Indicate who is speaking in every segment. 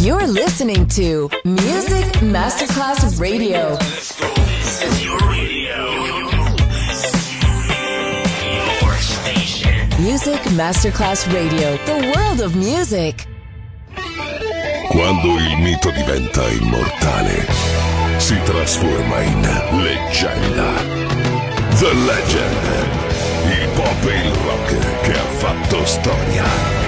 Speaker 1: You're listening to Music Masterclass Radio. Music Masterclass Radio, the world of music.
Speaker 2: Quando il mito diventa immortale, si trasforma in leggenda. The Legend, il pop e il rock che ha fatto storia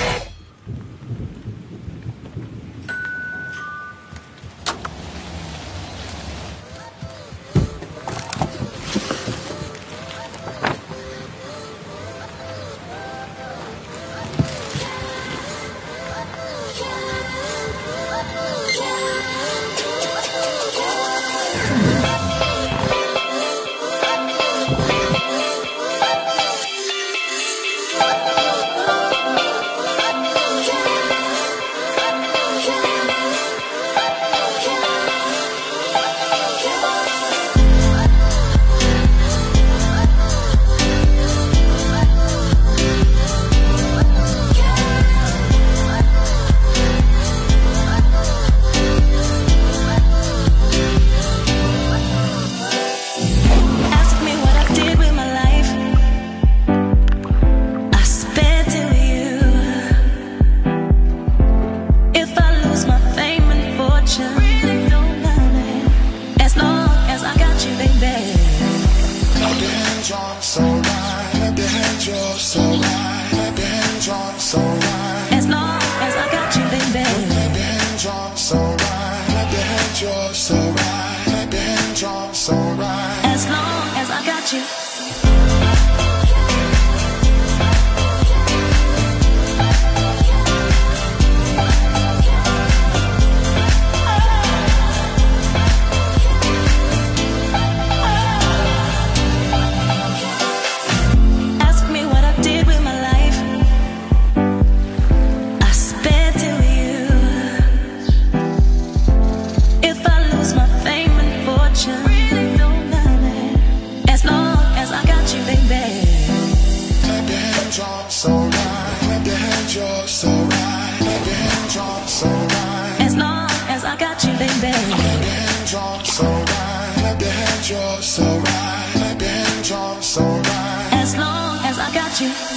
Speaker 3: hands so high, clap your hands so right, clap your hands so. As long 거지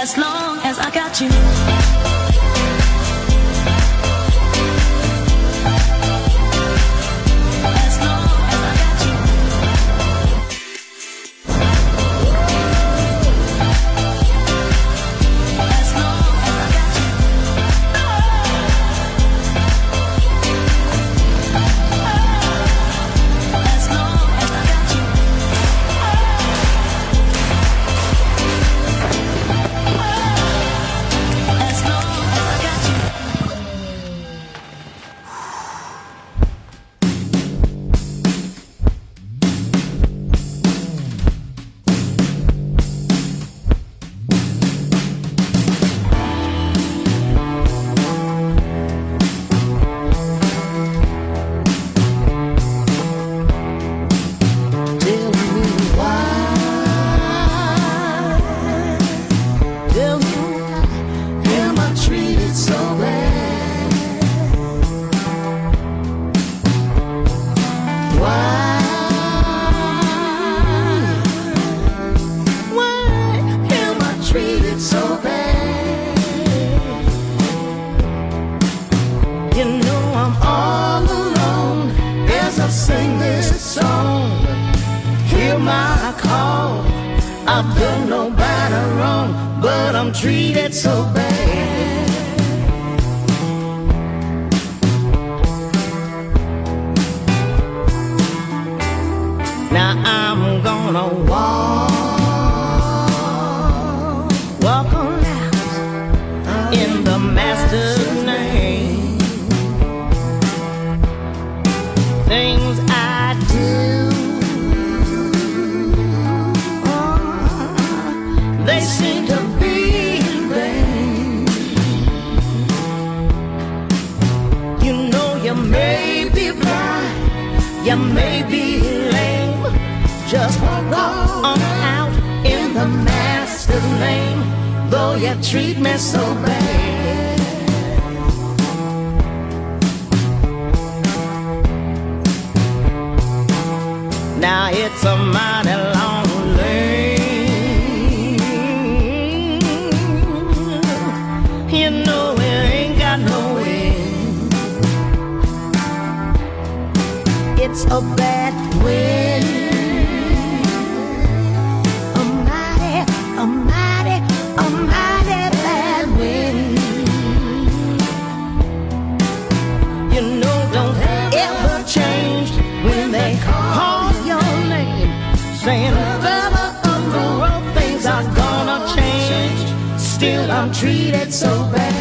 Speaker 3: as long as I got you.
Speaker 4: In the master's name. Things I do, oh, they seem to be in vain. You know you may be blind, you may be lame. Just walk on out in the master's name, though you treat me so bad. Now it's a mighty long lane. You know it ain't got no end. It's a bad treated so bad.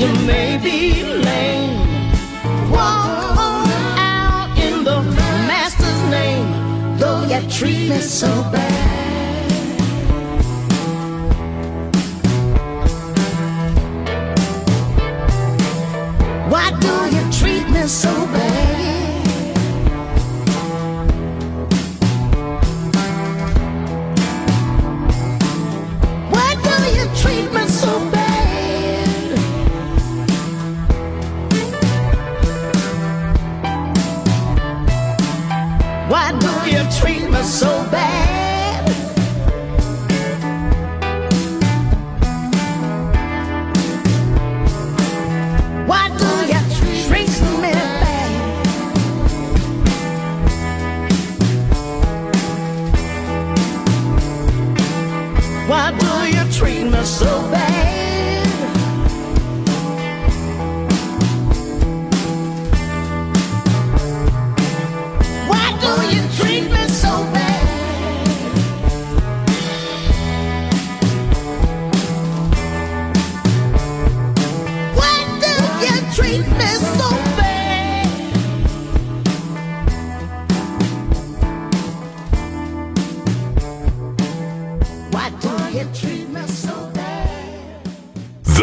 Speaker 4: You may be lame. Out in the Master's name, though you treat me so bad. So bad?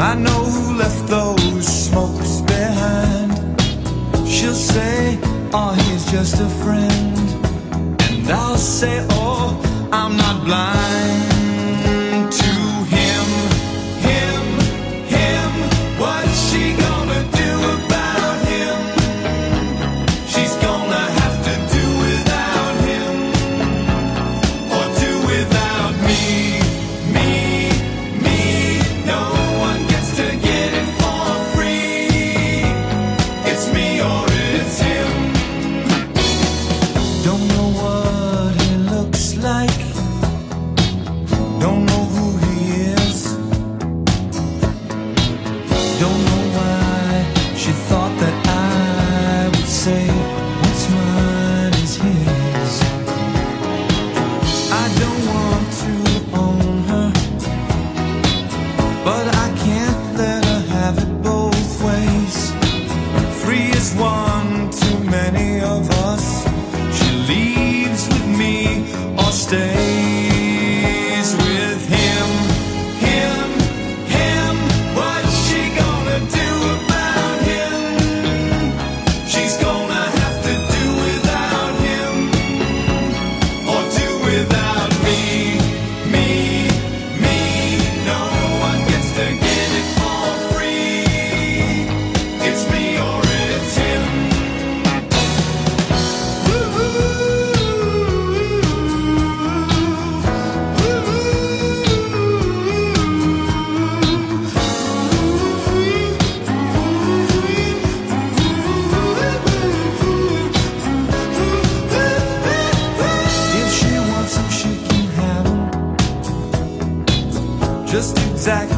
Speaker 5: I
Speaker 6: know who left those smokes behind. She'll say, Oh, he's just a friend. And I'll say, Oh, I'm not blind. exact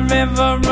Speaker 7: River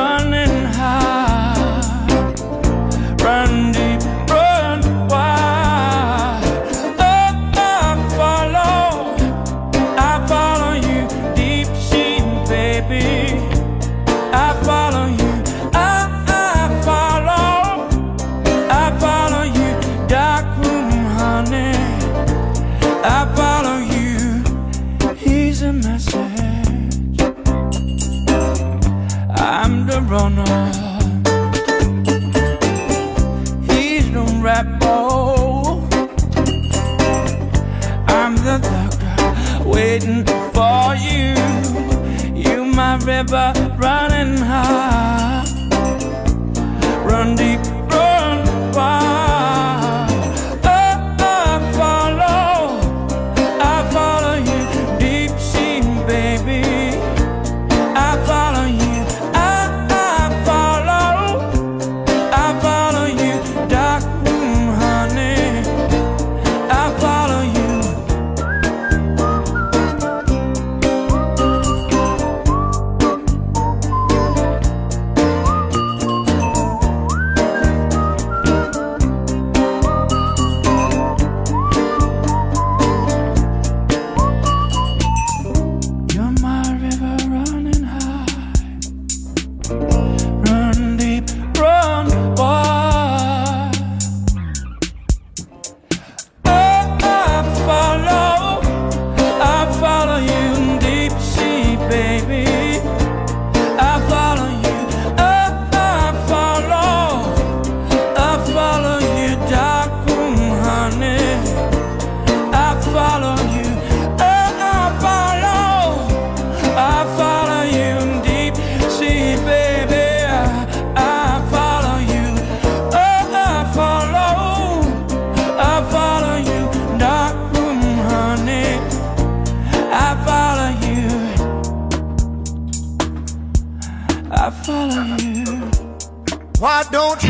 Speaker 8: don't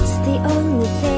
Speaker 4: It's the only thing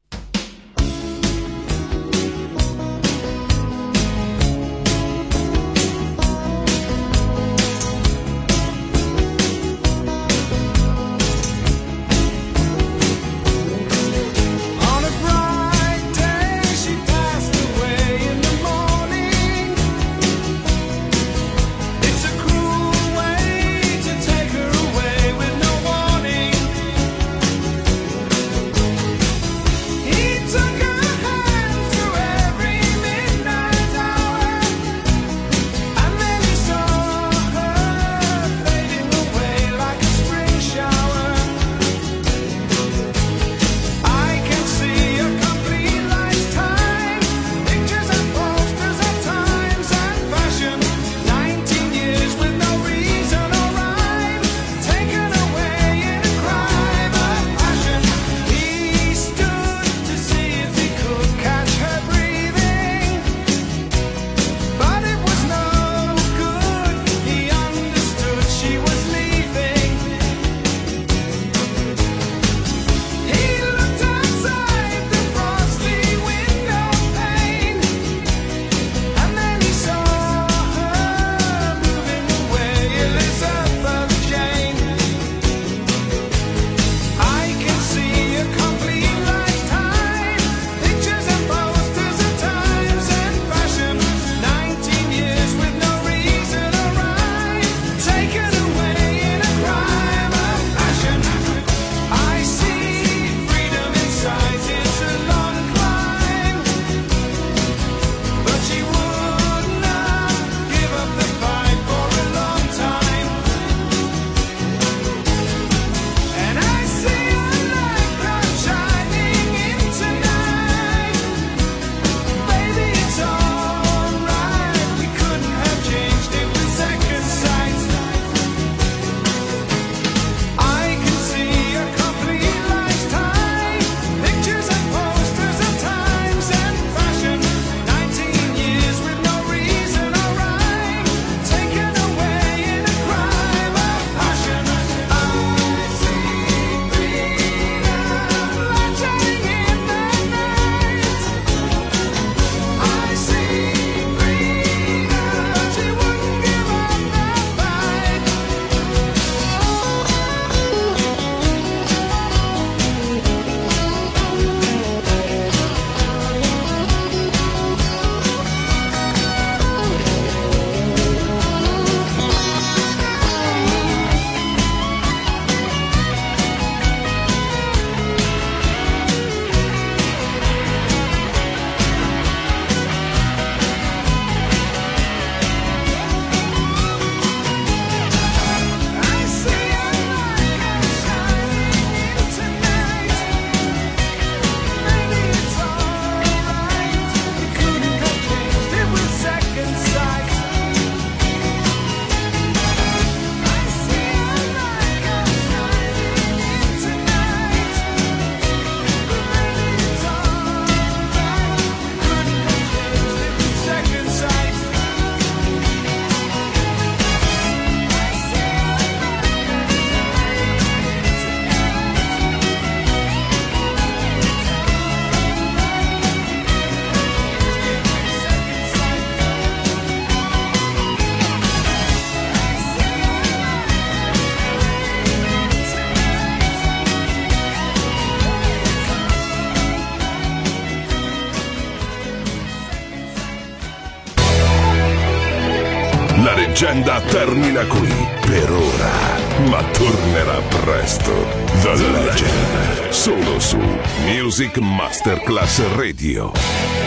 Speaker 2: Leggenda termina qui per ora, ma tornerà presto. The Legend, solo su Music Masterclass Radio.